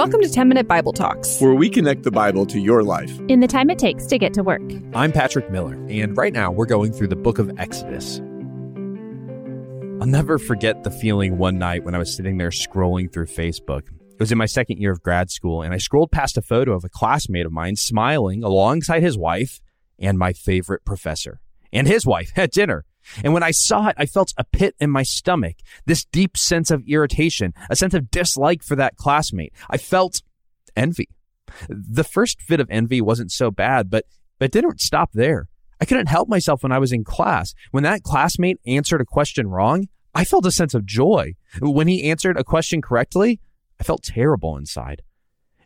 Welcome to 10 Minute Bible Talks, where we connect the Bible to your life in the time it takes to get to work. I'm Patrick Miller, and right now we're going through the book of Exodus. I'll never forget the feeling one night when I was sitting there scrolling through Facebook. It was in my second year of grad school, and I scrolled past a photo of a classmate of mine smiling alongside his wife and my favorite professor and his wife at dinner. And when I saw it, I felt a pit in my stomach, this deep sense of irritation, a sense of dislike for that classmate. I felt envy. The first fit of envy wasn't so bad, but, it didn't stop there. I couldn't help myself when I was in class. When that classmate answered a question wrong, I felt a sense of joy. When he answered a question correctly, I felt terrible inside.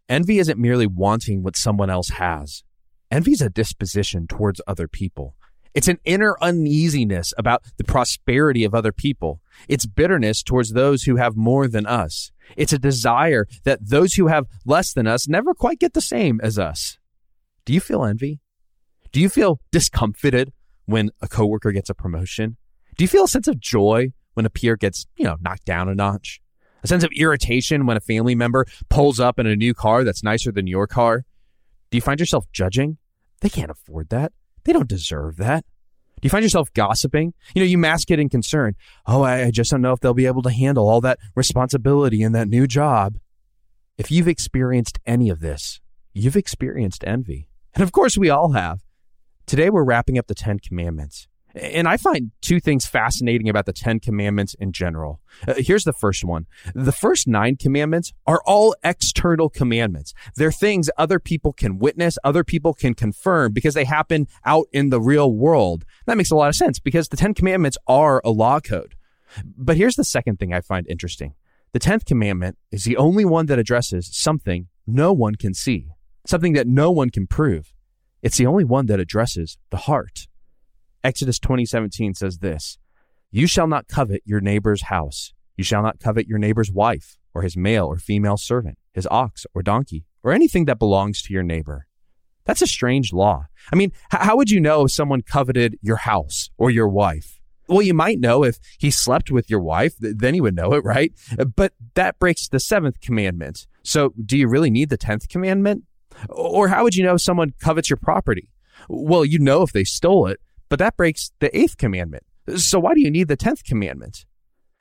Envy isn't merely wanting what someone else has. Envy is a disposition towards other people. It's an inner uneasiness about the prosperity of other people. It's bitterness towards those who have more than us. It's a desire that those who have less than us never quite get the same as us. Do you feel envy? Do you feel discomfited when a coworker gets a promotion? Do you feel a sense of joy when a peer gets, you know, knocked down a notch? A sense of irritation when a family member pulls up in a new car that's nicer than your car? Do you find yourself judging? They can't afford that. They don't deserve that. Do you find yourself gossiping? You know, you mask it in concern. Oh, I, just don't know if they'll be able to handle all that responsibility in that new job. If you've experienced any of this, you've experienced envy. And of course, we all have. Today, we're wrapping up the Ten Commandments. And I find two things fascinating about the Ten Commandments in general. Uh, here's the first one. The first nine commandments are all external commandments. They're things other people can witness, other people can confirm because they happen out in the real world. That makes a lot of sense because the Ten Commandments are a law code. But here's the second thing I find interesting. The Tenth Commandment is the only one that addresses something no one can see, something that no one can prove. It's the only one that addresses the heart. Exodus 20:17 says this, "You shall not covet your neighbor's house. You shall not covet your neighbor's wife or his male or female servant, his ox or donkey, or anything that belongs to your neighbor." That's a strange law. I mean, how would you know if someone coveted your house or your wife? Well, you might know if he slept with your wife, then you would know it, right? But that breaks the seventh commandment. So do you really need the tenth commandment? Or how would you know if someone covets your property? Well, you know if they stole it, but that breaks the eighth commandment. So why do you need the tenth commandment?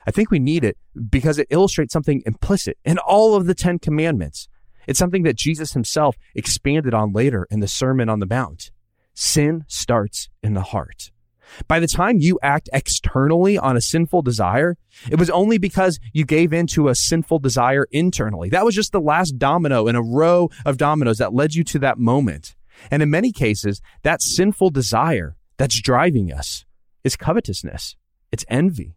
I think we need it because it illustrates something implicit in all of the Ten Commandments. It's something that Jesus himself expanded on later in the Sermon on the Mount. Sin starts in the heart. By the time you act externally on a sinful desire, it was only because you gave in to a sinful desire internally. That was just the last domino in a row of dominoes that led you to that moment. And in many cases, that sinful desire that's driving us is covetousness. It's envy.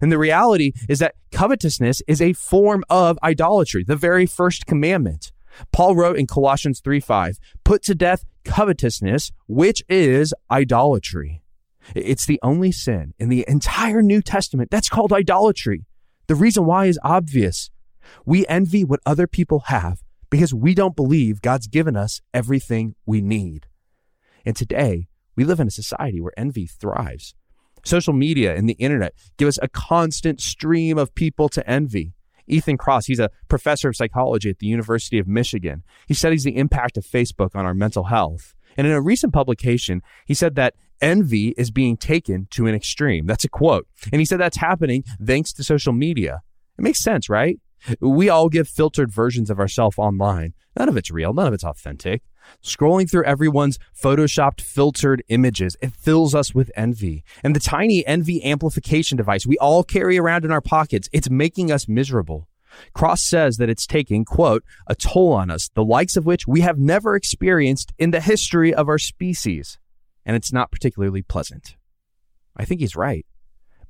And the reality is that covetousness is a form of idolatry, the very first commandment. Paul wrote in Colossians 3 5, put to death covetousness, which is idolatry. It's the only sin in the entire New Testament that's called idolatry. The reason why is obvious. We envy what other people have because we don't believe God's given us everything we need. And today, we live in a society where envy thrives. Social media and the internet give us a constant stream of people to envy. Ethan Kross, he's a professor of psychology at the University of Michigan. He studies the impact of Facebook on our mental health. And in a recent publication, he said that envy is being taken to an extreme. That's a quote. And he said that's happening thanks to social media. It makes sense, right? We all give filtered versions of ourselves online. None of it's real. None of it's authentic. Scrolling through everyone's photoshopped filtered images, it fills us with envy. And the tiny envy amplification device we all carry around in our pockets, it's making us miserable. Kross says that it's taking, quote, a toll on us, the likes of which we have never experienced in the history of our species. And it's not particularly pleasant. I think he's right.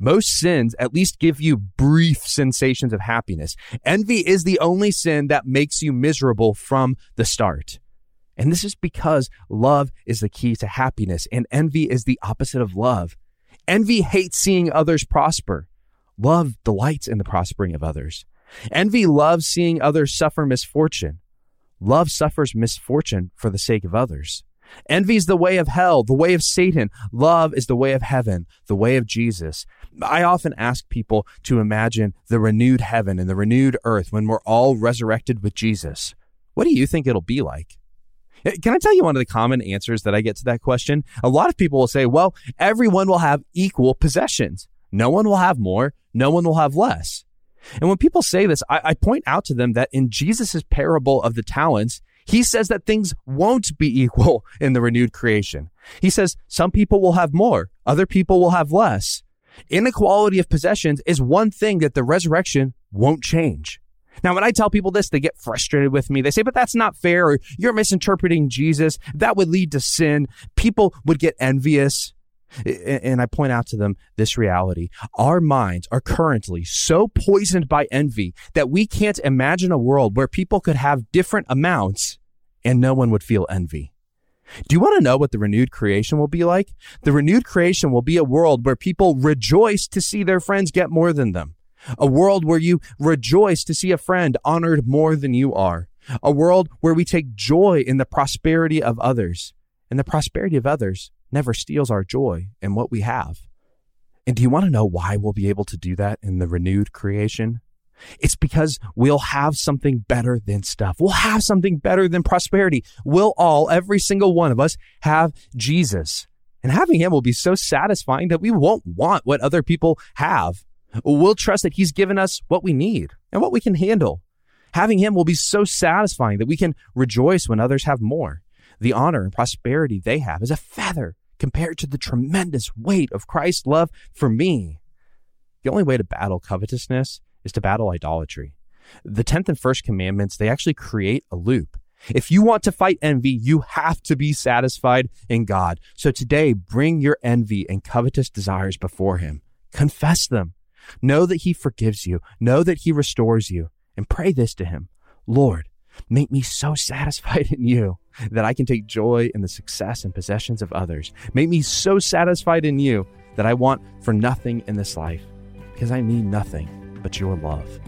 Most sins at least give you brief sensations of happiness. Envy is the only sin that makes you miserable from the start. And this is because love is the key to happiness and envy is the opposite of love. Envy hates seeing others prosper. Love delights in the prospering of others. Envy loves seeing others suffer misfortune. Love suffers misfortune for the sake of others. Envy is the way of hell, the way of Satan. Love is the way of heaven, the way of Jesus. I often ask people to imagine the renewed heaven and the renewed earth when we're all resurrected with Jesus. What do you think it'll be like? Eh, can I tell you one of the common answers that I get to that question? A lot of people will say, well, everyone will have equal possessions. No one will have more. No one will have less. And when people say this, I, I point out to them that in Jesus' parable of the talents, he says that things won't be equal in the renewed creation. He says some people will have more, other people will have less. Inequality of possessions is one thing that the resurrection won't change. Now, when I tell people this, they get frustrated with me. They say, but that's not fair, or you're misinterpreting Jesus. That would lead to sin. People would get envious. And I point out to them this reality. Our minds are currently so poisoned by envy that we can't imagine a world where people could have different amounts and no one would feel envy. Do you want to know what the renewed creation will be like? The renewed creation will be a world where people rejoice to see their friends get more than them. A world where you rejoice to see a friend honored more than you are. A world where we take joy in the prosperity of others. And the prosperity of others never steals our joy and what we have. And do you want to know why we'll be able to do that in the renewed creation? It's because we'll have something better than stuff. We'll have something better than prosperity. We'll all, every single one of us, have Jesus. And having him will be so satisfying that we won't want what other people have. We'll trust that he's given us what we need and what we can handle. Having him will be so satisfying that we can rejoice when others have more. The honor and prosperity they have is a feather compared to the tremendous weight of Christ's love for me. The only way to battle covetousness is to battle idolatry. The 10th and first commandments, they actually create a loop. If you want to fight envy, you have to be satisfied in God. So today, bring your envy and covetous desires before Him. Confess them. Know that He forgives you. Know that He restores you. And pray this to Him Lord, make me so satisfied in you that I can take joy in the success and possessions of others. Make me so satisfied in you that I want for nothing in this life because I need nothing but your love.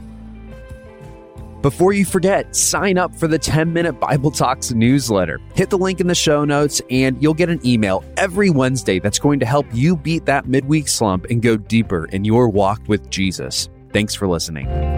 Before you forget, sign up for the 10 Minute Bible Talks newsletter. Hit the link in the show notes, and you'll get an email every Wednesday that's going to help you beat that midweek slump and go deeper in your walk with Jesus. Thanks for listening.